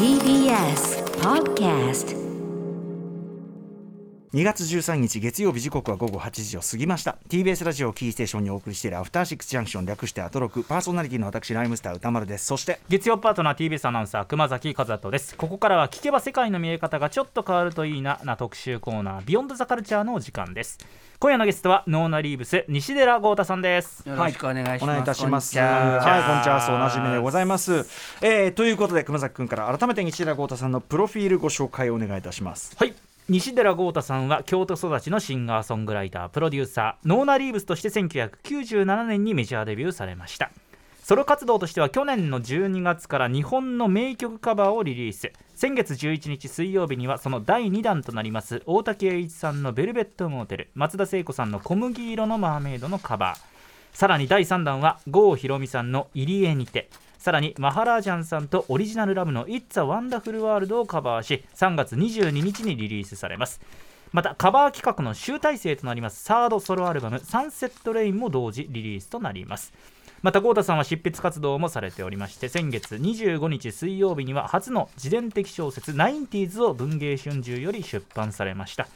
TBS Podcast 2月13日月曜日時刻は午後8時を過ぎました TBS ラジオキーステーションにお送りしているアフターシックスジャンクション略してアトロクパーソナリティの私ライムスター歌丸ですそして月曜パートナー TBS アナウンサー熊崎和人ですここからは聞けば世界の見え方がちょっと変わるといいなな特集コーナービヨンドザカルチャーのお時間です今夜のゲストはノーナリーブス西寺豪太さんですよろしくお願いします。お願いいたします。こんにちはい、はこんにちは、おなじみでございます。えー、ということで、熊崎君から改めて西寺豪太さんのプロフィールご紹介をお願いいたします。はい西寺豪太さんは京都育ちのシンガーソングライタープロデューサーノーナリーブスとして1997年にメジャーデビューされました。ソロ活動としては去年の12月から日本の名曲カバーをリリース。先月11日水曜日にはその第2弾となります大竹栄一さんの「ベルベットモーテル」松田聖子さんの「小麦色のマーメイド」のカバー。さらに第3弾は郷ひろみさんの「入江にて」さらにマハラージャンさんとオリジナルラブの「It's a Wonderful World」をカバーし3月22日にリリースされます。またカバー企画の集大成となりますサードソロアルバム「サンセットレイン」も同時リリースとなります。また豪太さんは執筆活動もされておりまして先月25日水曜日には初の自伝的小説「90s」を文藝春秋より出版されました。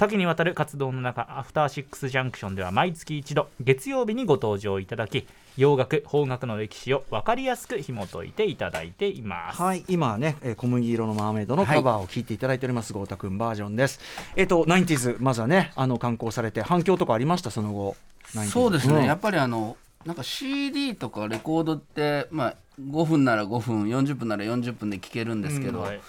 多岐にわたる活動の中アフターシックスジャンクションでは毎月一度月曜日にご登場いただき洋楽邦楽の歴史を分かりやすく紐解いていただいています。はい、今はね、えー小麦色のマーメイドのカバーを聞いていただいております、豪太君バージョンです。えっ、と、ナインティーズ、まずはね、あの刊行されて、反響とかありました、その後。そうですね、ん。やっぱりあのなんか CD とかレコードって、まあ、5分なら5分40分なら40分で聴けるんですけど、はい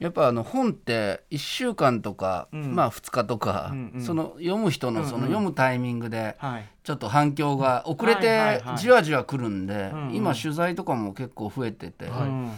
やっぱあの本って1週間とか、ん。まあ2日とか、うんうん。その読む人のその読むタイミングではい。ちょっと反響が遅れてはいじわじわ来るんで、今取材とかも結構増えてて、うん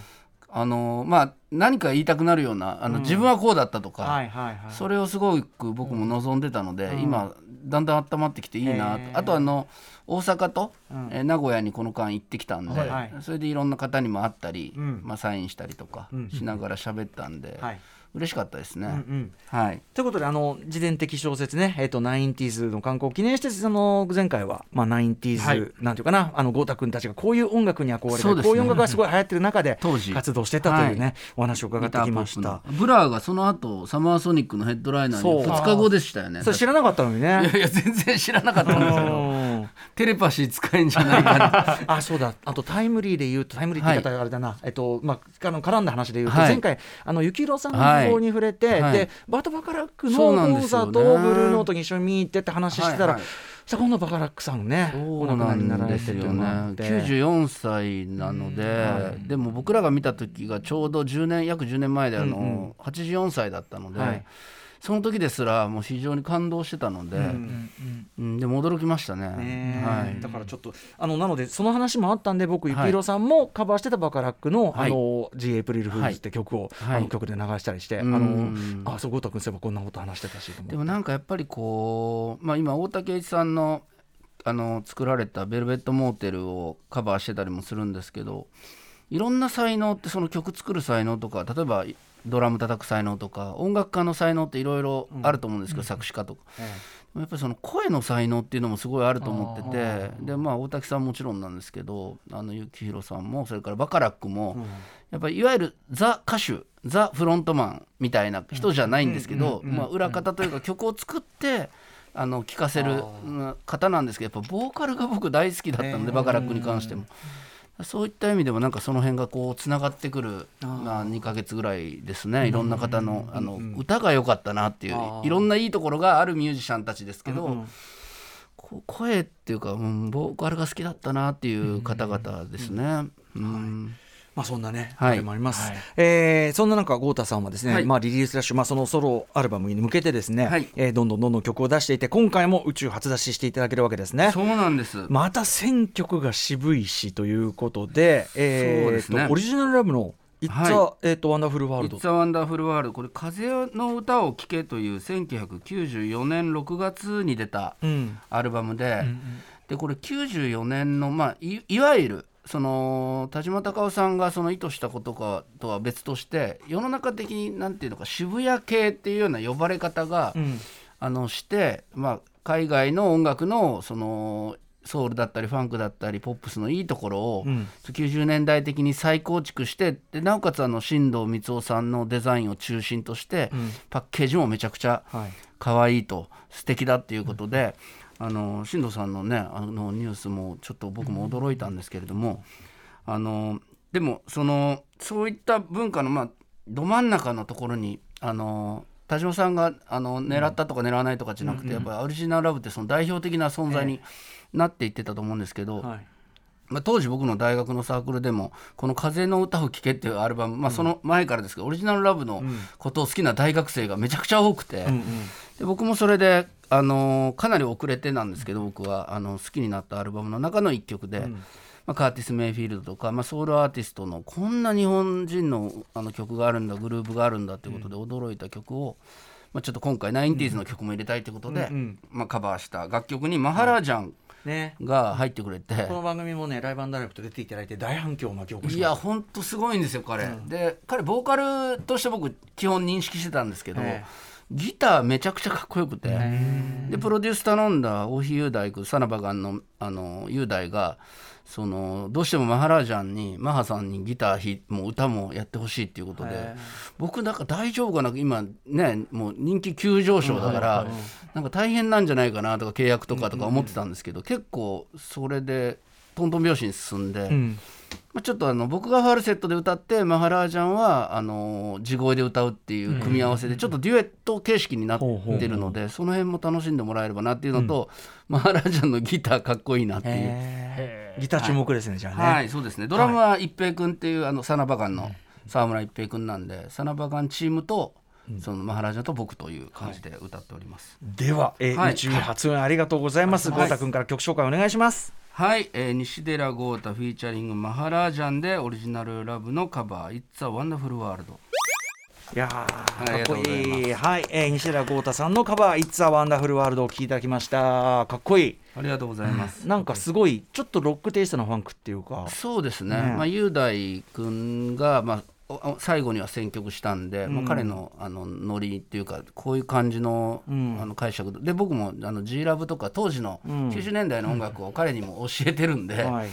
あのまあ何か言いたくなるようなあの、自分はこうだったとか。それをすごく僕も望んでたので、うん。今だんだん温まってきていいな。と、あとあの大阪と、うん。えー名古屋にこの間行ってきたんで、それでいろんな方にも会ったり、うん。まあ、サインしたりとかうん。しながら喋ったんで、はい。嬉しかったですね。うんうん。はい。ということで、あの自伝的小説ね、えっ、と、 nineties の刊行を記念して、その前回は、まあ、 nineties、はい。なんていうかな、あの豪太君たちがこういう音楽に憧れて、ね。こういう音楽がすごい流行ってる中で、当時。活動してたというね、はい。お話を伺ってきました。ブラーがその後サマーソニックのヘッドライナーに2日後でしたよね。それ知らなかったのにいね。やいや全然知らなかったんですけどうんテレパシー使えんじゃないかな あそうだ。あとタイムリーで言うとタイムリーって言い方あれだな、えっとまああの絡んだ話で言うと、はい。前回あの幸宏さんの方に触れて、はい。はいでバート・バカラックのそうコンサートをブルーノートに一緒に見に行ってって話してたら、はいはいさあ今度バカラックさんねお亡くなりになられてるよねね94歳なので、でも僕らが見た時がちょうど10年約10年前であの、うんうん。84歳だったので、はいその時ですらもう非常に感動してたので、うん。でも驚きましたね。ねはい、だからちょっとあのなのでその話もあったんで僕はい幸宏さんもカバーしてたバカラックの「はい。あの G エイプリルフールズ」って曲を、はい。あの曲で流したりして、あうのん。あそう豪太君そういえばこんなこと話してたしでもなんかやっぱりこう、まあ、今大瀧詠一さんのあの作られた「ベルベット・モーテル」をカバーしてたりもするんですけどいろんな才能ってその曲作る才能とか例えばドラム叩く才能とか音楽家の才能っていろいろあると思うんですけど、作詞家とか。やっぱりその声の才能っていうのもすごいあると思っててでまあ大竹さんもちろんなんですけどあの幸宏さんもそれからバカラックも、やっぱりいわゆるザ歌手ザフロントマンみたいな人じゃないんですけど、まあ、裏方というか 曲を作ってあの聴かせるうん方なんですけどやっぱボーカルが僕大好きだったので、バカラックに関しても。そういった意味でもなんかその辺がこうつながってくるまあ2ヶ月ぐらいですね。いろんな方のあの歌が良かったなっていういろんないいところがあるミュージシャンたちですけど声っていうかうんボーカルが好きだったなっていう方々ですね。うんまあそんなね、はい。あれもあります。はい。えーそんな中、豪太さんはですね、はい。まあリリースラッシュ、まあそのソロアルバムに向けてですね、はい。えーどんどんどんどん曲を出していて、今回も宇宙初出ししていただけるわけですね。そうなんです。また選曲が渋いしということで、えーそうですね。とオリジナルラブの「It's a、はえー、とワンダフルワールド「It's a Wonderful World」これ「風の歌を聴け」という1994年6月に出たうん。アルバムで,、でこれ94年の、まあ、いいわゆるその田島隆夫さんがその意図したことかとは別として世の中的になんていうのか渋谷系っていうような呼ばれ方が、うん。あのして、まあ、海外の音楽のそのソウルだったりファンクだったりポップスのいいところを、うん。90年代的に再構築してでなおかつあの新藤光雄さんのデザインを中心として、パッケージもめちゃくちゃはい。可愛いと素敵だっていうことで、あの新藤さんのねあのニュースもちょっと僕も驚いたんですけれども、あのでもそのそういった文化のまあど真ん中のところにあの田島さんがあの狙ったとか狙わないとかじゃなくて、やっぱりオリジナルラブってその代表的な存在になっていってたと思うんですけど、はいまあ、当時僕の大学のサークルでもこの「風の歌を聴け」っていうアルバム、まあ、その前からですけど、オリジナルラブのことを好きな大学生がめちゃくちゃ多くて、で僕もそれで、あのーかなり遅れてなんですけど僕はあの好きになったアルバムの中の一曲で、まあ、カーティス・メイフィールドとか、まあ、ソウルアーティストのこんな日本人のあの曲があるんだグループがあるんだっていうことで驚いた曲を、まあ、ちょっと今回 90s の曲も入れたいということで、まあ、カバーした楽曲にマハラージャンね。が入ってくれて。この番組もねライブダイレクト出ていただいて大反響を巻き起こしいやほんとすごいんですよ彼、で彼ボーカルとして僕基本認識してたんですけど、えギターめちゃくちゃかっこよくて。でプロデュース頼んだ大日雄大君サナバガンのあの雄大がそのどうしてもマハラージャンにマハさんにギターもう歌もやってほしいっていうことで僕なんか大丈夫かな今ねもう人気急上昇だから、なんか大変なんじゃないかなとか契約とかとか思ってたんですけど、結構それでトントン拍子に進んで。うん。まあ、ちょっとあの僕がファルセットで歌ってマハラージャンはあの地声で歌うっていう組み合わせでちょっとデュエット形式になってるのでその辺も楽しんでもらえればなっていうのと、マハラージャンのギターかっこいいなっていう。ギター注目ですね、じゃあね、はい、そうですね。ドラムは一平君っていうあのサナバガンの沢村一平君なんで、サナバガンチームとそのマハラージャンと僕という感じで歌っております。では、えーはい。宇宙発音ありがとうございます。はい。豪太君から曲紹介お願いします。はい、えー西寺豪太フィーチャリングマハラージャンでオリジナルラブのカバー「It's a Wonderful World いやかっこいい。はい、えー西寺豪太さんのカバー「It's a Wonderful World」を聴いていただきました。かっこいい」ありがとうございます。なんかすごいちょっとロックテイストのファンクっていうか。そうですね、ね。まあ、雄大君が、まあ最後には選曲したんで、まあ、彼のあのノリっていうかこういう感じの,、ん。あの解釈で僕もあの G ラブとか当時のん。90年代の音楽を彼にも教えてるんで、はい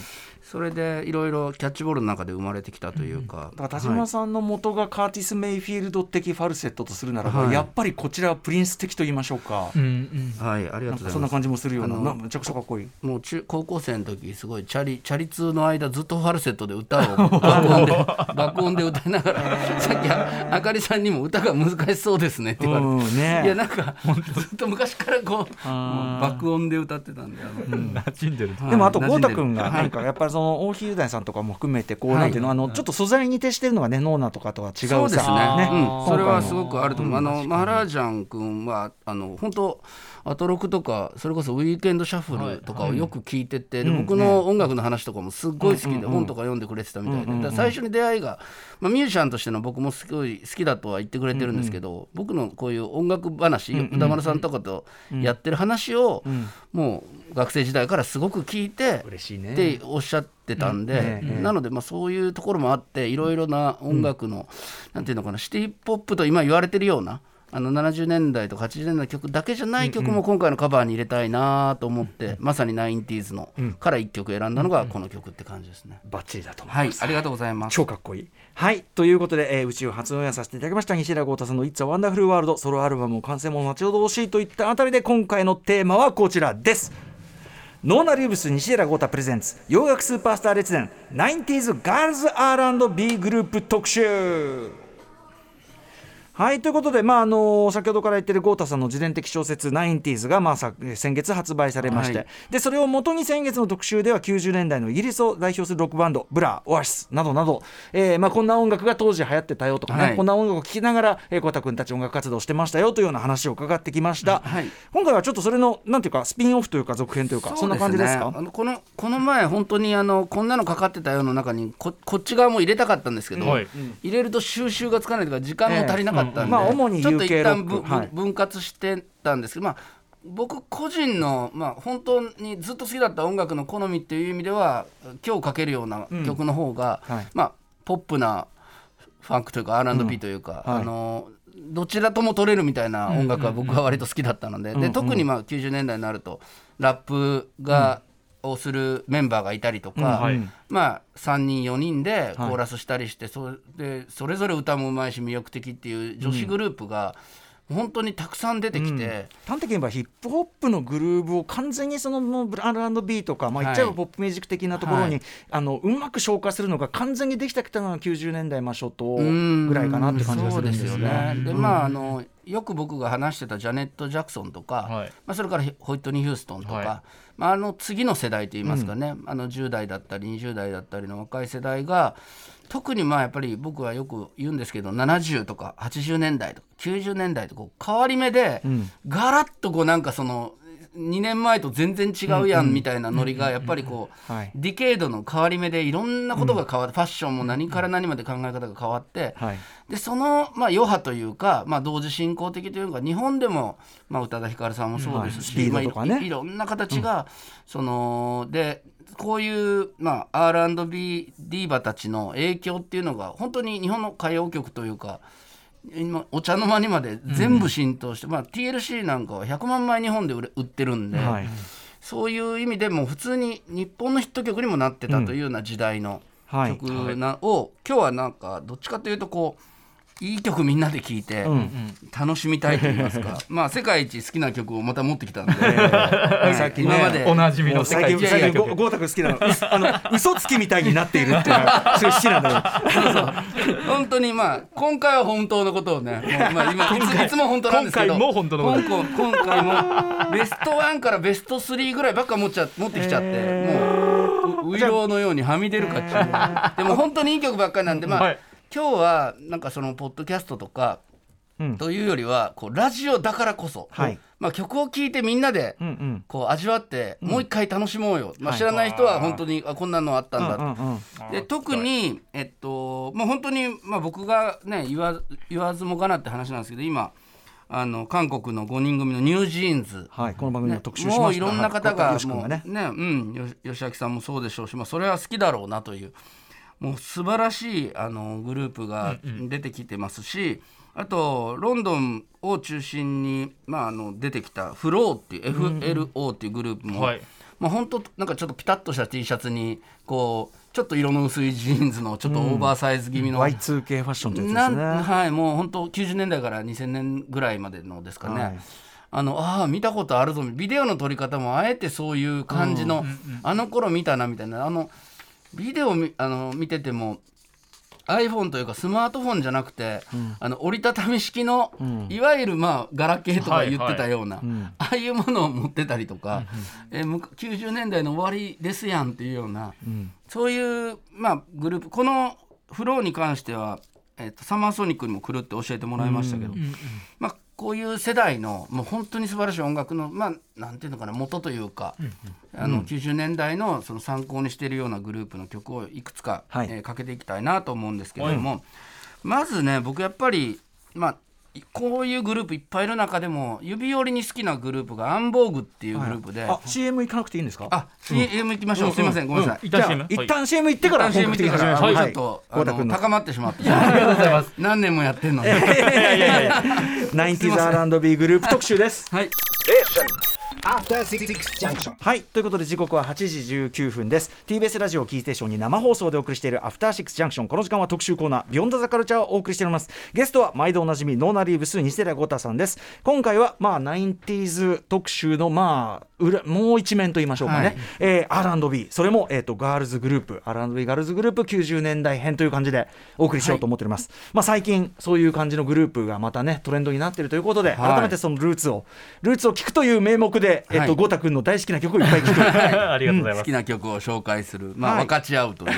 それでいろいろキャッチボールの中で生まれてきたというか、だから田島さんの元がカーティス・メイフィールド的ファルセットとするならば、はい。やっぱりこちらはプリンス的と言いましょうか、うんうん。はい、ありがとうございます。そんな感じもするような。めちゃくちゃかっこいい。もう中高校生の時すごいチャリチャリ通の間ずっとファルセットで歌を爆音で 爆音で歌いながらさっきああかりさんにも歌が難しそうですねって言われて、うんねいやなんかずっと昔からこう爆音で歌ってたんであの、馴染んでる。はいでもあと豪太君がなんかやっぱりその大日雄大さんとかも含めてこうなんていうのあのちょっと素材に徹してるのがねノーナとかとは違うさ。そうですね。ね。うん、それはす今ごくあると思う、あのマハラージャン君はあの本当アトロクとかそれこそウィークエンドシャッフルとかをよく聞いてて、で僕の音楽の話とかもすっごい好きで、本とか読んでくれてたみたいで、だから最初に出会いが、まあ、ミュージシャンとしての僕もすごい好きだとは言ってくれてるんですけど、僕のこういう音楽話、歌丸さんとかとやってる話を、もう学生時代からすごく聞いて、嬉しいね。っておっしゃってたんで、なのでまあそういうところもあっていろいろな音楽の、なんていうのかなシティ・ポップと今言われてるようなあの70年代とか80年代の曲だけじゃない曲も今回のカバーに入れたいなと思って、まさに 90s のから1曲選んだのがこの曲って感じですね。バッチリだと思います。はい、ありがとうございます。超かっこいい。はい。ということで、えー宇宙初オンエアさせていただきました。西田豪太さんの「It's a Wonderful World」ソロアルバムも完成も後ほど欲しいといったあたりで今回のテーマはこちらです。ノーナリウブス西浦豪太プレゼンツ洋楽スーパースター列伝 90s ガールズ R&B グループ特集。はいということで、まああの先ほどから言ってる豪太さんの自伝的小説「90s」が、まあ、さ先月発売されまして、はい。でそれを元に先月の特集では90年代のイギリスを代表するロックバンドブラオアシスなどなど、えーまあ、こんな音楽が当時流行ってたよとかね、はい。こんな音楽を聴きながら豪太君たち音楽活動してましたよというような話を伺ってきました、はい。今回はちょっとそれのなんていうかスピンオフというか続編というかそんな感じですか？あのこのこの前本当にあのこんなのかかってたよの中にここっち側も入れたかったんですけど、はい入れると収集がつかないとか時間も足りなかったんで、ええうんまあ主にちょっと UK 一旦分割してたんですけどまあ僕個人の、まあ、本当にずっと好きだった音楽の好みっていう意味では今日かけるような曲の方が、はい。まあ、ポップなファンクというか R&B というか、はい。あのどちらとも取れるみたいな音楽は僕は割と好きだったので,、で特にまあ90年代になるとラップがをするメンバーがいたりとか、うんはい。まあ、3人4人ではい。コーラスしたりして、それでそれぞれ歌もうまいし魅力的っていう女子グループが本当にたくさん出てきて、端的に言えばヒップホップのグルーヴを完全にそのもう R&B とか、まあ、言っちゃえばはいポップミュージック的なところに、はい。あのうまく消化するのが完全にできたきたのが90年代まあ初頭うん。ぐらいかなって感じがするんですよね。ね。でまああのよく僕が話してたジャネット・ジャクソンとか、はい。まあ、それからホイットニー・ヒューストンとか、あ、あの次の世代といいますかね、あの10代だったり20代だったりの若い世代が特にまあやっぱり僕はよく言うんですけど70とか80年代とか90年代とこう変わり目で、ガラッとこうなんかその2年前と全然違うやんみたいなノリがやっぱりこう、はい。ディケードの変わり目でいろんなことが変わって、ファッションも何から何まで考え方が変わって、はい。でその、まあ、余波というか、まあ、同時進行的というか日本でも、まあ、宇多田ヒカルさんもそうですし、まあいろんな形が、そのでこういう、まあ、R&B ディーバたちの影響っていうのが本当に日本の歌謡曲というか今お茶の間にまで全部浸透して、まあ、TLC なんかは100万枚日本で売ってるんで、はい。そういう意味でもう普通に日本のヒット曲にもなってたというような時代のはい。曲な、を今日はなんかどっちかというとこういい曲みんなで聴いて楽しみたいと言いますか、まあ世界一好きな曲をまた持ってきたんで、はい。さっきね今までおなじみの世界一好きなの。あの嘘つきみたいになっているっていうのがすごい好きなんだよ。本当にまあ今回は本当のことをねもうまあ今いつも本当なんですけど今回も本当のこと今回もベスト1からベスト3ぐらいばっか持っちゃ持ってきちゃって、もううウイローのようにはみ出るかっていう。でも本当にいい曲ばっかりなんでまあ、はい今日はなんかそのポッドキャストとか、うん。というよりはこうラジオだからこそ、はい。まあ、曲を聴いてみんなでうんうん。こう味わってもう一回楽しもうよ、まあ、知らない人は本当にあこんなのあったんだ。と、うんうん。で特に、えっともう本当に、まあ、僕がね言わ言わずもがなって話なんですけど今あの韓国の5人組のニュージーンズ、はいこの番組ねの特集しました。もういろんな方がもね。ねうんよ吉明さんもそうでしょうし、まあ、それは好きだろうなというもう素晴らしいあのグループが出てきてますし、あとロンドンを中心に、まあ、あの出てきたフローっていう FLO っていうグループも、はい。まあ本当なんかちょっとピタッとした T シャツにこうちょっと色の薄いジーンズのちょっとオーバーサイズ気味の、Y2K ファッションというやつですね。はいもう本当90年代から2000年ぐらいまでのですかね、はい。あのああ見たことあるぞビデオの撮り方もあえてそういう感じの、あの頃見たなみたいなあのビデオみあの見てても iPhone というかスマートフォンじゃなくて、あの折りたたみ式の、いわゆるまあガラケーとか言ってたような、ああいうものを持ってたりとか、えむか90年代の終わりですやんっていうような、そういう、まあ、グループこのフローに関しては、えっとサマーソニックにも来るって教えてもらいましたけど、まあ、こういう世代のもう本当に素晴らしい音楽の、まあ、なんていうのかな元というか、あの90年代のその参考にしているようなグループの曲をいくつか、はい。えーかけていきたいなと思うんですけれども、まずね僕やっぱり、まあ、いこういうグループいっぱいいる中でも指折りに好きなグループがアンボーグっていうグループで、あ CM 行かなくていいんですか？あ CM 行きましょう、すいませんごめんなさい。一旦じゃ CM あ一旦 CM 行ってから一旦 CM 本格的に始めましょう。はい、はい。ちょっと、あ豪太君の。の高まってしまって。ありがとうございます。何年もやってんのに。90s R&B グループ特集です。はい After Six Junction. はい。ということで時刻は8時19分です。TBS ラジオキーステーションに生放送でお送りしている After Six Junction この時間は特集コーナー Beyond the Culture をお送りしております。ゲストは毎度おなじみノーナリーブス西寺豪太さんです。今回はまあ 90s 特集のまあ裏もう一面と言いましょうかね、はい。えー R&B それも、えー、とガールズグループ。R&B ガールズグループ90年代編という感じでお送りしようと思っております、まあ、最近そういう感じのグループがまたねトレンドになっているということで、はい。改めてそのルーツをルーツを聞くという名目で、えーとはい豪太君の大好きな曲をいっぱい聞く。ありがとうございます。好きな曲を紹介する、まあはい。分かち合うという、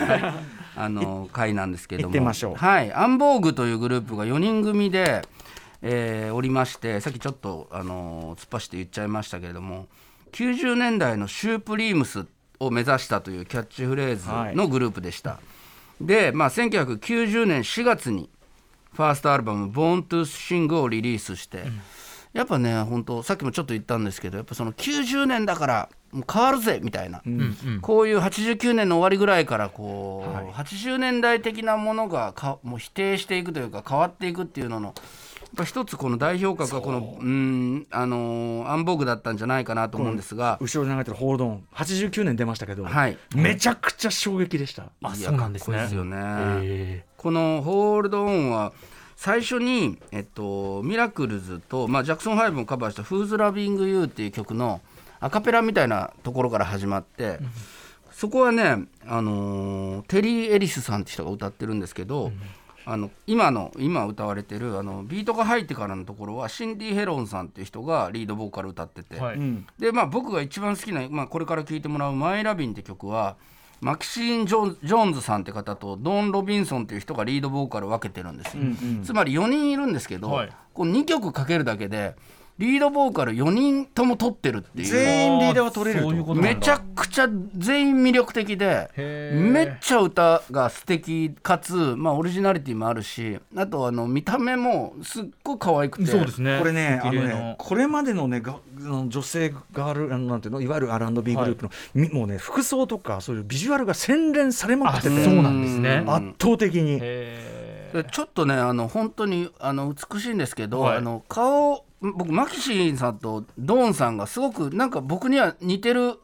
あの回なんですけども。行ってみましょう。はい、アンボーグというグループが4人組で、えーおりましてさっきちょっと、あの突っ走って言っちゃいましたけれども90年代のシュープリームスを目指したというキャッチフレーズのグループでした、で、まあ、1990年4月にファーストアルバム「Born to Sing」をリリースして、やっぱね本当さっきもちょっと言ったんですけどやっぱその90年だからもう変わるぜみたいな、こういう89年の終わりぐらいからこう、80年代的なものがかもう否定していくというか変わっていくっていうののぱ一つこの代表格はこのうんあのーアンボーグだったんじゃないかなと思うんですが、後ろに流れてるホールドン89年出ましたけど、はい。めちゃくちゃ衝撃でした、あいやそうなんですね。ね、えこのホールドオンは最初に、えっと、ミラクルズと、まあ、ジャクソン5をカバーした「Who's Loving You」っていう曲のアカペラみたいなところから始まって、そこはね、あのーテリー・エリスさんって人が歌ってるんですけど、あの今の今歌われてるあのビートが入ってからのところはシンディ・ヘロンさんっていう人がリードボーカル歌ってて、はい。うんでまあ僕が一番好きな、まあ、これから聴いてもらう「マイ・ラビン」って曲はマキシーン・ジョーンズさんって方とドン・ロビンソンっていう人がリードボーカルを分けてるんですよ、つまり4人いるんですけど、はい。この2曲かけるだけでリードボーカル4人とも取ってるっていう。全員リーダーは取れるめちゃくちゃ全員魅力的でめっちゃ歌が素敵かつ、まあ、オリジナリティもあるしあとあの見た目もすっごい可愛くて。そうですね。これねあのねこれまでのねが女性ガールあのなんていうの？いわゆる R&B グループの、みもうね服装とかそういうビジュアルが洗練されまくっててあそうなんですね。うん。圧倒的に。ちょっとねあの本当にあの美しいんですけど、はい。あの顔僕マキシーンさんとドーンさんがすごくなんか僕には似てる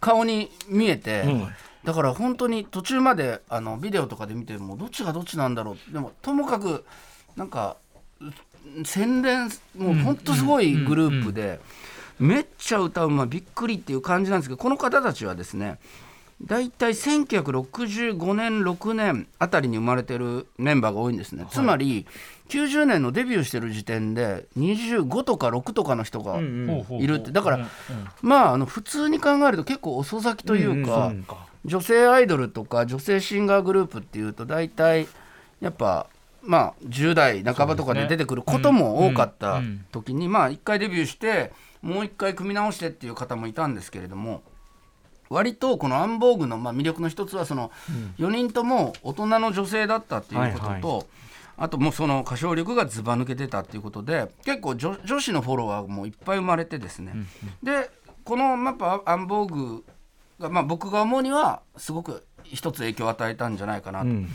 顔に見えて、うん。だから本当に途中まであのビデオとかで見てもどっちがどっちなんだろうでもともかくなんかう洗練もう本当すごいグループで、めっちゃ歌うまいびっくりっていう感じなんですけどこの方たちはですね大体1965年6年あたりに生まれてるメンバーが多いんですね、つまり90年のデビューしてる時点で25とか6とかの人がいるって。だからうんうん。まああの普通に考えると結構遅咲きというか、うん女性アイドルとか女性シンガーグループっていうと大体やっぱまあ10代半ばとかで出てくることも多かった時にまあ1回デビューしてもう1回組み直してっていう方もいたんですけれども割とこのアンボーグのまあ魅力の一つはその4人とも大人の女性だったっていうことはい。とあともうその歌唱力がずば抜けてたっていうことで結構女女子のフォロワーもいっぱい生まれてですね。でこのやっぱアンボーグが、まあ、僕が思うにはすごく一つ影響を与えたんじゃないかなとうん。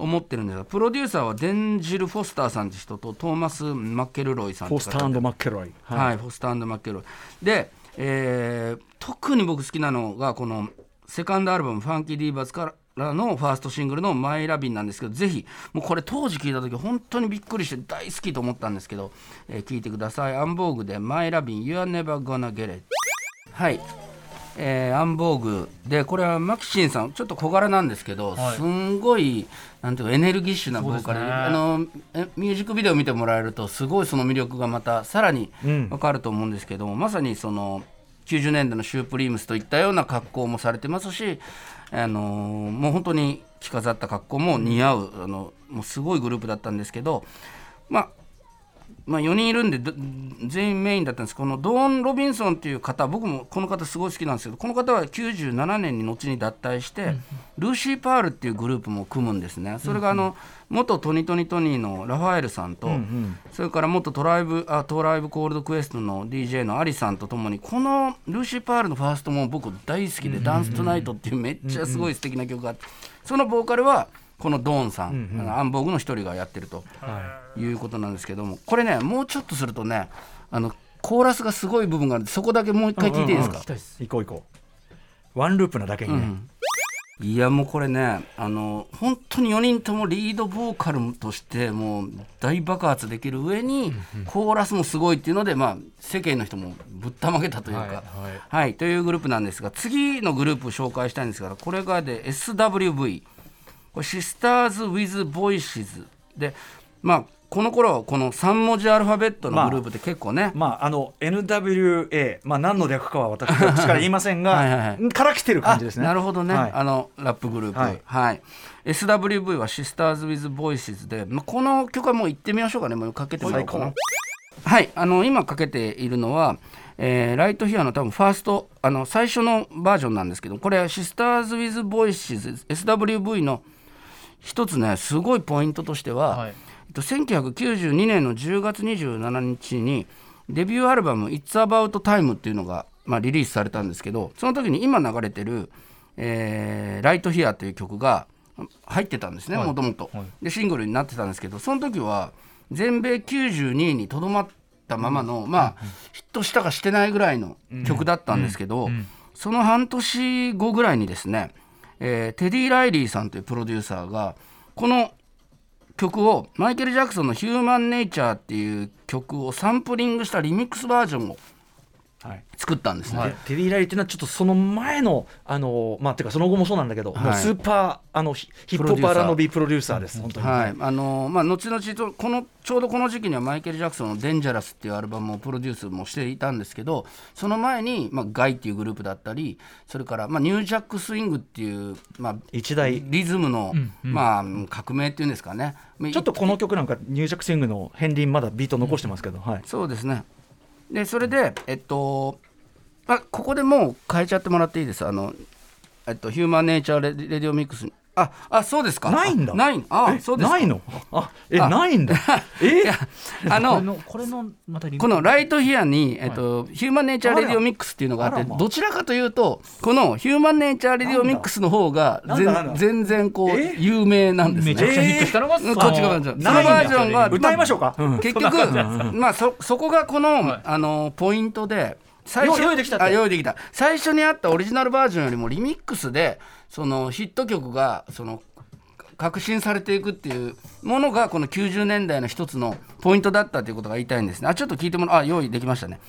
思ってるんですがプロデューサーはデンジル・フォスターさんって人とトーマス・マッケルロイさんフォスターマッケロイ。はい、フォスターマッケロイ。で、えー特に僕好きなのがこのセカンドアルバム「ファンキー・ディーバーズ」からのファーストシングルの「マイ・ラビン」なんですけどぜひもうこれ当時聞いた時本当にびっくりして大好きと思ったんですけど、えー聞いてください。アンボーグで「 My Lovin' You're Never Gonna Get It」はい。えーアンボーグでこれはマキシンさんちょっと小柄なんですけど、はい。すんごいなんていうかエネルギッシュなボーカル。ね。あのえミュージックビデオ見てもらえるとすごいその魅力がまたさらにうん。わかると思うんですけども、まさにその90年代のシュープリームスといったような格好もされてますし、あのーもう本当に着飾った格好も似合う、あのもうすごいグループだったんですけど、まあ、まあ4人いるんでど全員メインだったんです。このドーン・ロビンソンっていう方僕もこの方すごい好きなんですけどこの方は97年に後に脱退して、ルーシー・パールっていうグループも組むんですね。それがあの元トニトニトニーのラファエルさんと、それから元トライブあトライブコールドクエストの DJ のアリさんとともにこのルーシー・パールのファーストも僕大好きで「 Dance Tonight」っていうめっちゃすごい素敵な曲があってそのボーカルはこのドーンさん、あのアンボーグの一人がやってるとい。うことなんですけどもこれねもうちょっとするとねあのコーラスがすごい部分があるそこだけもう一回聞いていいですか？聞き、たいです。行こう行こう。ワンループなだけにね、いやもうこれねあの本当に4人ともリードボーカルとしてもう大爆発できる上にコーラスもすごいっていうので、まあ、世間の人もぶったまげたというか。はいはい。はい、というグループなんですが次のグループを紹介したいんですがこれがで SWV これ Sisters With Voices でまあこの頃この3文字アルファベットのグループって結構ね、まああの NWA まあ何の略かは私口から言いませんが はいはいはい。から来てる感じですね。なるほどね、はい。あのラップグループ、ははい。い SWV は Sisters With Voices で、まあ、この曲はもう行ってみましょうかね。もうかけてもらおうかな。最はい。あの今かけているのは、えー Right Here の多分ファーストあの最初のバージョンなんですけどこれは Sisters With Voices SWV の一つねすごいポイントとしては、はい。えっと1992年の10月27日にデビューアルバム「It's About Time」っていうのが、まあ、リリースされたんですけどその時に今流れてる「えー、 Right Here という曲が入ってたんですねはい。もともとはい。でシングルになってたんですけどその時は全米92位にとどまったままの、まあヒットしたかしてないぐらいの曲だったんですけど、その半年後ぐらいにですね、えーテディ・ライリーさんというプロデューサーがこの曲をマイケル・ジャクソンの「ヒューマン・ネイチャー」っていう曲をサンプリングしたリミックスバージョンを作ったんですね。でテディ・ライリーっていうのはちょっとその前のあのまあてかその後もそうなんだけど、はい。もうスーパーあのヒヒップホップ R&B プロデューサーです本当に、はい。あのまあ、後々とこのちょうどこの時期にはマイケル・ジャクソンの「デンジャラス」っていうアルバムをプロデュースもしていたんですけどその前に、まあ、ガイっていうグループだったりそれから、まあ、ニュージャック・スイングっていう、まあ、一大リズムの、まあ、革命っていうんですかね。ちょっとこの曲なんかニュージャックスイングの片鱗まだビート残してますけど、はい。そうですねでそれでえっと、まあ、ここでもう変えちゃってもらっていいです。あの、えっと、ヒューマン・ネイチャーレ・レディオミックスああそうですか。ないんだ。あない。あえそうですか。ないの？あえあないんだ。え いやあののこれのまたリこのライトヒアに、えっとヒューマンネイチャーレディオミックスっていうのがあってどちらかというとこのヒューマンネイチャーレディオミックスの方が全全然こうえ？有名なんですね。めちゃくちゃヒットしたのがうんこっち側のそのバージョンが歌いましょうか、うん。結局まあそそこがこの、あのポイントで最よ用意できたってあ用意できた。最初にあったオリジナルバージョンよりもリミックスでそのヒット曲がその革新されていくっていうものがこの90年代の一つのポイントだったということが言いたいんですね。あちょっと聞いてもらう。あ用意できましたね、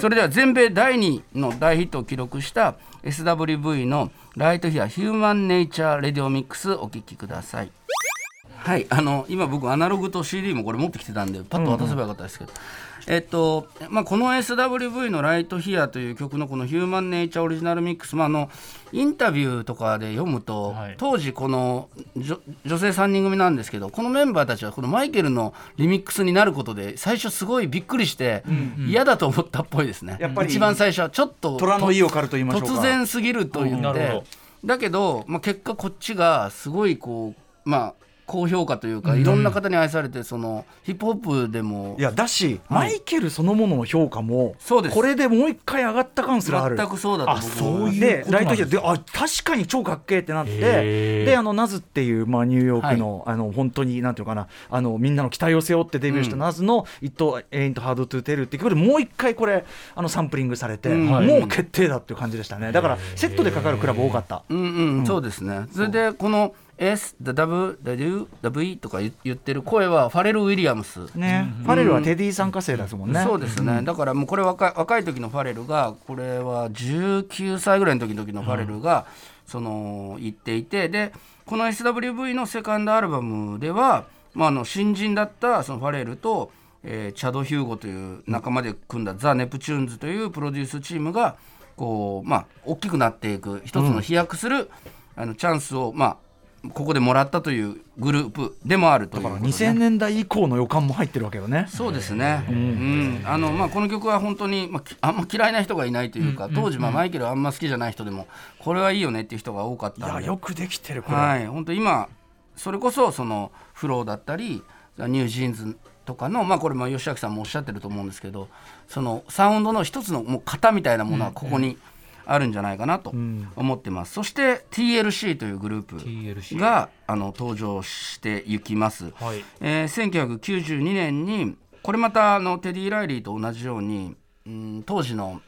それでは全米第2の大ヒットを記録した SWV の「ライトヒアヒューマンネイチャーレディオミックス」お聴きください。はい。あの今僕アナログと CD もこれ持ってきてたんでパッと渡せばよかったですけど、えっとまあ、この SWV の「ライトヒアという曲のこの「ヒューマンネイチャーオリジナルミックス、まあ、あのインタビューとかで読むと、はい。当時この女女性3人組なんですけどこのメンバーたちはこのマイケルのリミックスになることで最初すごいびっくりして嫌だと思ったっぽいですね、やっぱり一番最初はちょっと虎の意を狩ると言いましょうか。突然すぎると言ってうんなるほど。だけど、まあ、結果こっちがすごいこうまあ高評価というか、いろんな方に愛されてそのヒップホップでも。いやだし、はい。マイケルそのものの評価もそうです。これでもう一回上がった感すらある。全くそうだと僕もそういうでライトヒアであ確かに超かっけえってなってであのナズっていう、まあ、ニューヨークの,、あの本当になんていうかなあのみんなの期待を背負ってデビューしたナズの「It Ain't Hard to Tell」っていう曲でもう一回これあのサンプリングされて、うん。もう決定だっていう感じでしたね。だからセットでかかるクラブ多かった。うんうん、そうですね。それでこの S、W、W、W とか言言ってる声はファレル・ウィリアムス。ね、ファレルはテディ参加生ですもんね。そうですね、だからもうこれ若い若い時のファレルがこれは19歳ぐらいの時の時のファレルが、その言っていてでこの SWV のセカンドアルバムでは、まあ、あの新人だったそのファレルと、えーチャド・ヒューゴという仲間で組んだザ・ネプチューンズというプロデュースチームがこう、まあ、大きくなっていく一つの飛躍する、あのチャンスを、まあ、ここでもらったというグループでもあるということで2000年代以降の予感も入ってるわけよね。そうですね、うん。あのまあ、この曲は本当に、まあき、あんま嫌いな人がいないというか、当時、まあ、マイケルあんま好きじゃない人でもこれはいいよねっていう人が多かっいたんで。やよくできてるこれ。はい、本当今それこそそのフローだったりニュージーンズとかの、まあ、これも吉明さんもおっしゃってると思うんですけどそのサウンドの一つのもう型みたいなものはここにあるんじゃないかなと思ってます、そして TLC というグループがあの登場していきます。はい。えー1992年にこれまたあのテディ・ライリーと同じように、うん、当時の、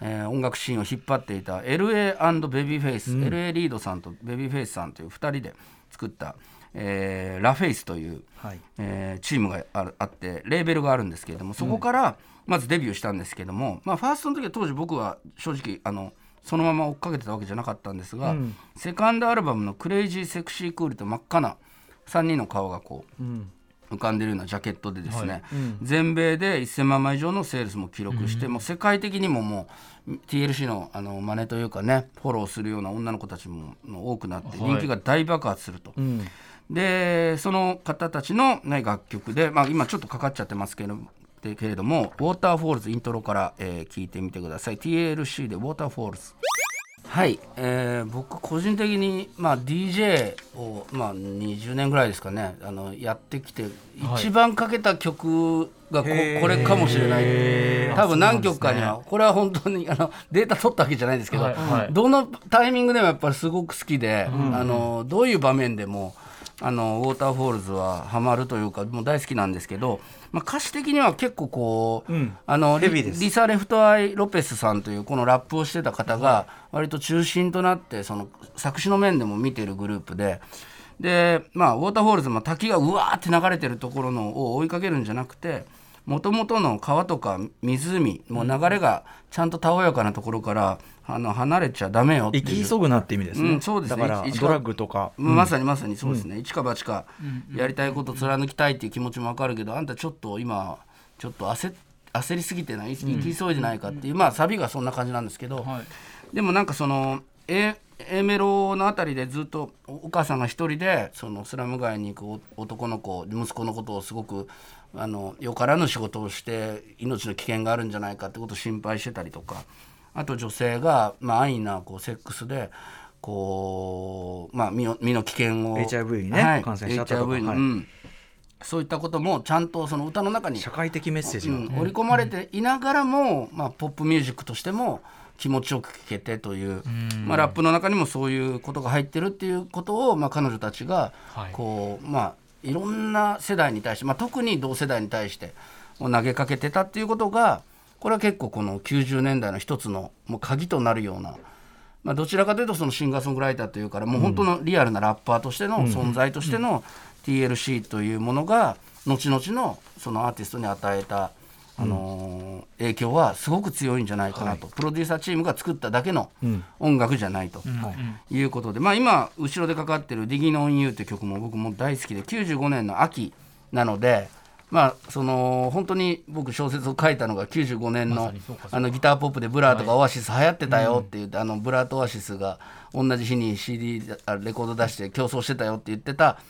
えー音楽シーンを引っ張っていた LA& ベビーフェイス、LA リードさんとベビーフェイスさんという2人で作った、えーラフェイスという、はい。えーチームがあるあってレーベルがあるんですけれどもそこからまずデビューしたんですけども、まあ、ファーストの時は当時僕は正直あのそのまま追っかけてたわけじゃなかったんですが、セカンドアルバムの「クレイジー・セクシー・クール」と真っ赤な3人の顔がこう、浮かんでるようなジャケットでですね、全米で1000万枚以上のセールスも記録して、もう世界的にももう TLC のあの真似というかねフォローするような女の子たちもも多くなって人気が大爆発すると。でその方たちの、ね、楽曲で、まあ、今ちょっとかかっちゃってますけどけれども「Waterfalls」イントロから、えー聞いてみてください。TLC で「Waterfalls」はい、えー僕個人的に、まあ、DJ を、まあ、20年ぐらいですかねあのやってきて一番かけた曲がこ,、これかもしれない。多分何曲かには、これは本当にあのデータ取ったわけじゃないですけど、はい。はい。どのタイミングでもやっぱりすごく好きで、あのどういう場面でもあの Waterfalls はハマるというかもう大好きなんですけど、まあ、歌詞的には結構こう、うんあのリリサ・レフトアイ・ロペスさんというこのラップをしてた方が割と中心となってその作詞の面でも見ているグループで。でまあ Waterfalls も滝がうわーって流れてるところのを追いかけるんじゃなくてもともとの川とか湖もう流れがちゃんとたおやかなところからあの離れちゃダメよっていき急ぐなって意味ですね、うんそうですね。だから一ドラッグとか、まさにまさにそうですね、一か八かやりたいこと貫きたいっていう気持ちもわかるけどあんたちょっと今ちょっと焦焦りすぎてない？行き急いでないかっていう、まあサビがそんな感じなんですけど、でもなんかその A, A メロのあたりでずっとお母さんが一人でそのスラム街に行く男の子息子のことをすごくあのよからぬ仕事をして命の危険があるんじゃないかってことを心配してたりとかあと女性が、まあ、安易なこうセックスでこう、まあ、身の身の危険を HIV にね感染しちゃったと。かはい。うん。そういったこともちゃんとその歌の中に社会的メッセージが、うん織り込まれていながらも、まあ、ポップミュージックとしても気持ちよく聴けてという、まあ、ラップの中にもそういうことが入ってるっていうことを、まあ、彼女たちがはい。こう、まあ、いろんな世代に対して、まあ、特に同世代に対して投げかけてたっていうことがこれは結構この90年代の一つのもう鍵となるような。まあ、どちらかというとそのシンガーソングライターというからもう本当のリアルなラッパーとしての存在としての TLC というものが後々のそのアーティストに与えた、あのー影響はすごく強いんじゃないかなと、プロデューサーチームが作っただけの音楽じゃないと、い、うことで、まあ、今後ろでかかってる「Digging on You」という曲も僕も大好きで95年の秋なので。まあ、その本当に僕小説を書いたのが95年の,、あのギターポップでブラーとかオアシス流行ってたよって言って、あのブラーとオアシスが同じ日に CD あレコード出して競争してたよって言ってた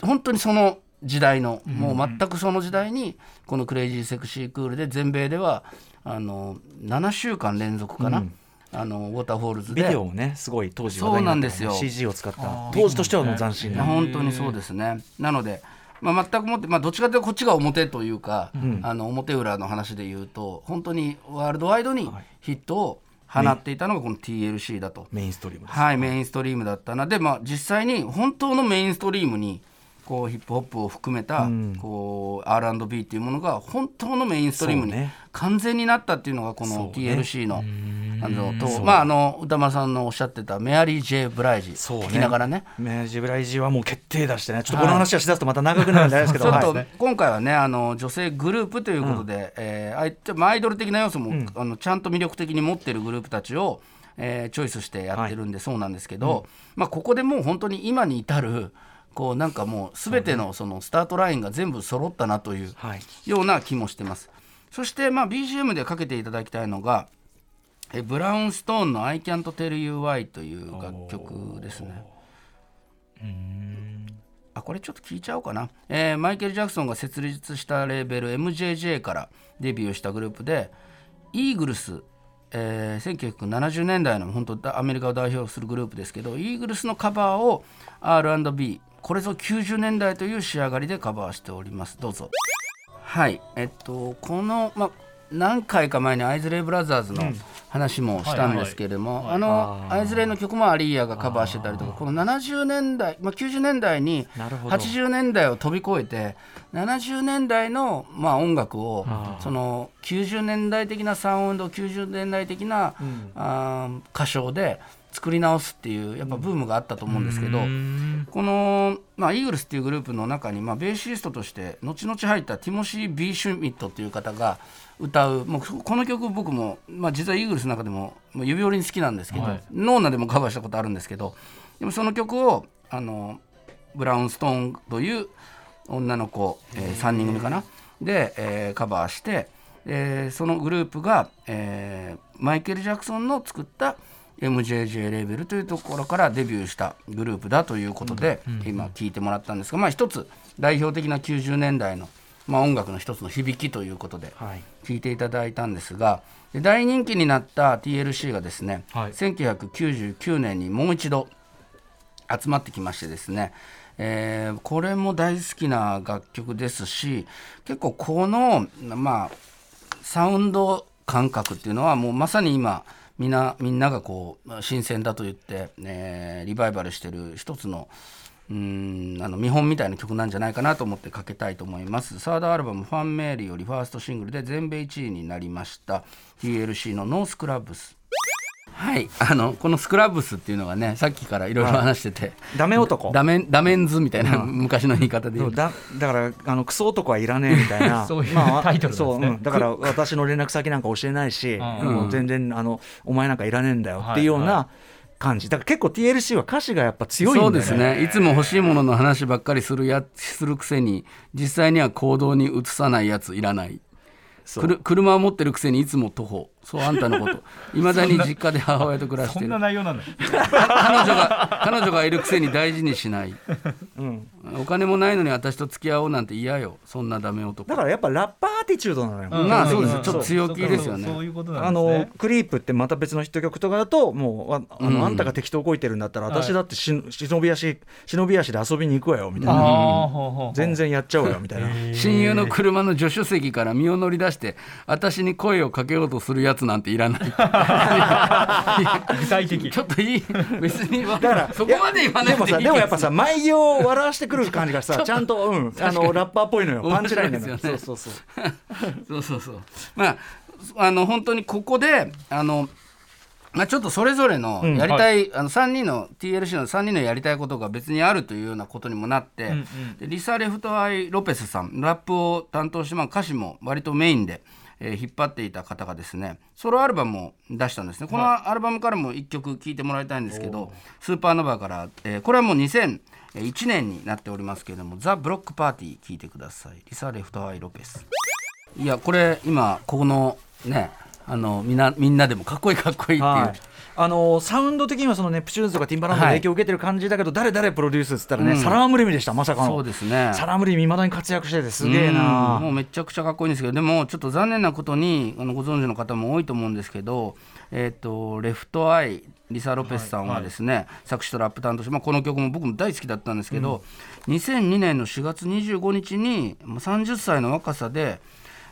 本当にその時代の、もう全くその時代にこの「CrazySexyCool」で全米ではあの7週間連続かな、あの Waterfalls で。ビデオもねすごい当時話題になったよね。そうなんですよ。CG を使った。当時としてはもう斬新な、本当にそうですね。なので、まあ、全くもって、まあ、どっちかというとこっちが表というか、あの表裏の話で言うと本当にワールドワイドにヒットを放っていたのがこの TLC だと。メインストリームはい、メインストリームだったなで、まあ、実際に本当のメインストリームにこうヒップホップを含めた、こう R&B っていうものが本当のメインストリームに完全になったっていうのがこの TLC の,、あのとまああの歌丸さんのおっしゃってたメアリー・ジェイ・ブライジそうね。聞きながらね。メジブライジはもう決定出してね。ちょっとこの話はしだすとまた長くなるんであれですけど、ちょっとはい。今回はねあの女性グループということで、えーあいつまあアイドル的な要素も、あのちゃんと魅力的に持ってるグループたちを、えーチョイスしてやってるんで、そうなんですけど、まあ、ここでもう本当に今に至るこうなんかもう全てのそのスタートラインが全部揃ったなというはいような気もしてます。そしてまあ BGM でかけていただきたいのがえブラウンストーンの「I Can't Tell You Why」という楽曲ですね。あこれちょっと聞いちゃおうかな、えーマイケル・ジャクソンが設立したレーベル MJJ からデビューしたグループでイーグルス、えー1970年代の本当だアメリカを代表するグループですけどイーグルスのカバーを R&B これぞ90年代という仕上がりでカバーしております。どうぞ。はい。えっとこの、ま、何回か前にアイズレイ・ブラザーズの話もしたんですけれども、あのアイズレイの曲もアリーヤがカバーしてたりとかこの70年代、まあ、90年代になるほど。80年代を飛び越えて70年代の、まあ、音楽をその90年代的なサウンド90年代的な、あー歌唱で作り直すっていうやっぱブームがあったと思うんですけど、この、まあ、イーグルスっていうグループの中に、まあ、ベーシストとして後々入ったティモシー・ビー・シュミットっていう方が歌うもうこの曲僕も、まあ、実はイーグルスの中でももう指折りに好きなんですけど、ノーナでもカバーしたことあるんですけどでもその曲をあのブラウンストーンという女の子、えー3人組かな？で、えーカバーして、えーそのグループが、えーマイケル・ジャクソンの作った MJJ レーベルというところからデビューしたグループだということで、今聞いてもらったんですが、まあ、一つ代表的な90年代の、まあ、音楽の一つの響きということではい。聞いていただいたんですがで大人気になった TLC がですね、はい。1999年にもう一度集まってきましてですね、えーこれも大好きな楽曲ですし結構このまあサウンド感覚っていうのはもうまさに今みんなみんながこう新鮮だと言って、えリバイバルしてる一つのうんあの見本みたいな曲なんじゃないかなと思ってかけたいと思います。サードアルバム「ファンメール」よりファーストシングルで全米1位になりました。TLC の「ノースクラブス」はい。あのこのスクラブスっていうのがねさっきからいろいろ話してて、ダメ男。ダメダメンズみたいな、昔の言い方でだだからあのクソ男はいらねえみたいな。そういうまあタイトルなんですね。そう、うん。だから私の連絡先なんか教えないし、ん。もう全然あのお前なんかいらねえんだよっていうようはいはな感じ。だから結構 TLC は歌詞がやっぱ強いね。そうですね。いつも欲しいものの話ばっかりするやするくせに実際には行動に移さないやついらない。車を持ってるくせにいつも徒歩そうあんたのこと。いまだに実家で母親と暮らしてそんるな内容なんだ彼女が彼女がいるくせに大事にしない、お金もないのに私と付き合おうなんて嫌よ。そんなダメ男。だからやっぱラッパーアティチュードなのよ、まあそうです。んちょっと強気ですよね。そうそういうことなあんですね。のクリープってまた別のヒット曲とかだともうああの、うん。あんたが適当こいてるんだったらはい。私だってし忍び足忍び足で遊びに行くわよみたいな。全然やっちゃうわよみたいな。親友の車の助手席から身を乗り出して私に声をかけようとするやつなんていらない。具体的。ちょっといい別にだだからそこまで言わないでもさいいでもやっぱさ毎行を笑わしてくる感じがさちゃんと、うん、あのラッパーっぽいのよ。パンチラインですよね。そうそうそう。そうそうそう。まああの本当にここであのまあ、ちょっとそれぞれのうん。やりたい、あの3人の TLC の3人のやりたいことが別にあるというようなことにもなって、うん。でリサ・レフトアイ・ロペスさんラップを担当して、まあ、歌詞も割とメインで、えー引っ張っていた方がですねソロアルバムを出したんですね。このアルバムからも1曲聴いてもらいたいんですけど「Supernova」から、えーこれはもう2001年になっておりますけれども「The Block Party」聴いてください。リサ・レフトアイ・ロペス。いやこれ今ここのねあのみんなみんなでもかっこいいかっこいいっていう、はい。あのサウンド的にはそのネプチューンズとかティンバランドの影響を受けてる感じだけど、誰誰プロデュースっつったらね、うん。サラームレミでしたまさかの。そうですね。サラームレミいまだに活躍しててすげえうんなもうめちゃくちゃかっこいいんですけどでもちょっと残念なことにあのご存知の方も多いと思うんですけど、えー、とレフトアイリサ・ロペスさんはですね、作詞とラップ担当して、まあ、この曲も僕も大好きだったんですけど、2002年の4月25日にまあ30歳の若さで、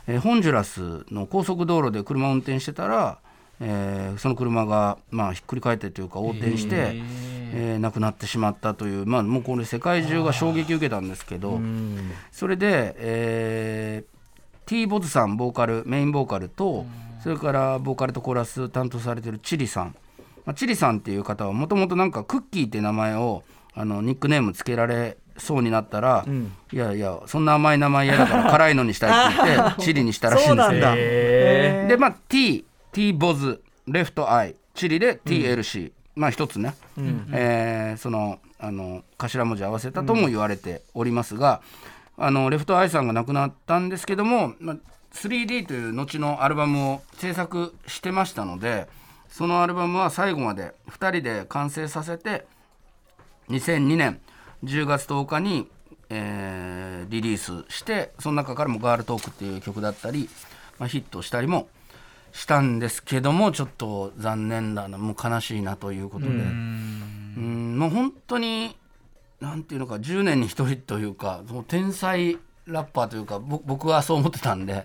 えーホンジュラスの高速道路で車を運転してたら、えーその車が、まあ、ひっくり返ってというか横転して、えー亡くなってしまったという、まあ、もうこれ世界中が衝撃を受けたんですけど。それで、えー、T ボズさんボーカルメインボーカルとそれからボーカルとコーラス担当されてるチリさん、まあ、チリさんっていう方はもともとなんかクッキーって名前をあのニックネームつけられそうになったら、いやいやそんな甘い名前嫌だから 辛いのにしたいって言ってチリにしたらしいんですよ。でまあ T T ボズレフトアイ。チリで TLC、まあ一つね、えーそのあの頭文字合わせたとも言われておりますが、あのレフトアイさんが亡くなったんですけども、まあ、3D という後のアルバムを制作してましたのでそのアルバムは最後まで2人で完成させて2002年10月10日に、えーリリースしてその中からも「ガールトーク」っていう曲だったり、まあ、ヒットしたりもしたんですけどもちょっと残念だなもう悲しいなということで。うん。もう本当になんていうのか10年に1人というかその天才ラッパーというかぼ僕はそう思ってたんで、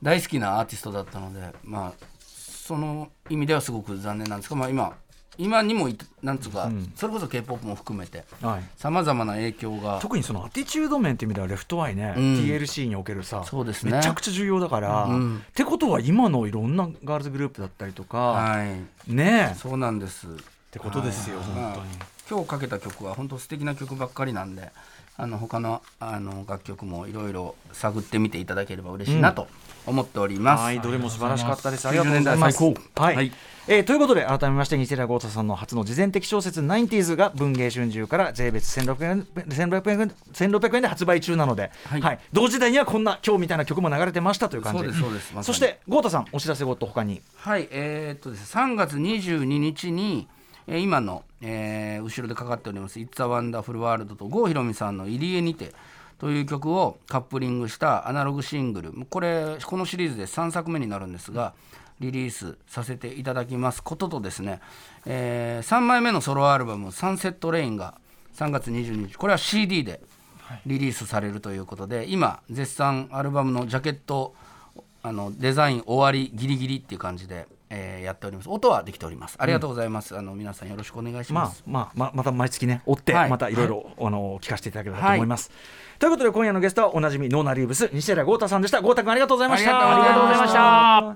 大好きなアーティストだったのでまあその意味ではすごく残念なんですが、まあ、今今にもいなんつうか、それこそ k p o p も含めてはい。さまざまな影響が。特にそのアティチュード面っていう意味ではレフトアイね、うん。TLC におけるさそうですね。めちゃくちゃ重要だから、うん。ってことは今のいろんなガールズグループだったりとか、はい。ね。そうなんです。てことですよ、はい。本当に。今日かけた曲は本当素敵な曲ばっかりなんであの他のあの楽曲もいろいろ探ってみていただければ嬉しいなと思っております、はい、どれも素晴らしかったです。あありがとうございます。90年代最高はい、はい。えーということで改めまして西寺豪太さんの初の事前的小説 90s が文芸春秋から税別1600円 ,1600 円1600円で発売中なので、ははい。い同時代にはこんな今日みたいな曲も流れてましたという感じ。そうですそうです。まそして豪太さんお知らせ事他に。はい、えーっとですね、3月22日に、えー今の、えー後ろでかかっております「It's a Wonderful World」と郷ひろみさんの「入り江にて」という曲をカップリングしたアナログシングル。これこのシリーズで3作目になるんですがリリースさせていただきます。こととですね、え3枚目のソロアルバム「サンセットレイン」が3月22日。これは CD でリリースされるということで今絶賛アルバムのジャケットあのデザイン終わりギリギリっていう感じでえーやっております。音はできております。ありがとうございます、あの皆さんよろしくお願いします、まあまあまた毎月ね追って、はい。またいろいろあの聞かせていただければと思います、ということで今夜のゲストはおなじみノーナリーブス西寺豪太さんでした。豪太君ありがとうございました。ありがとうございました。あ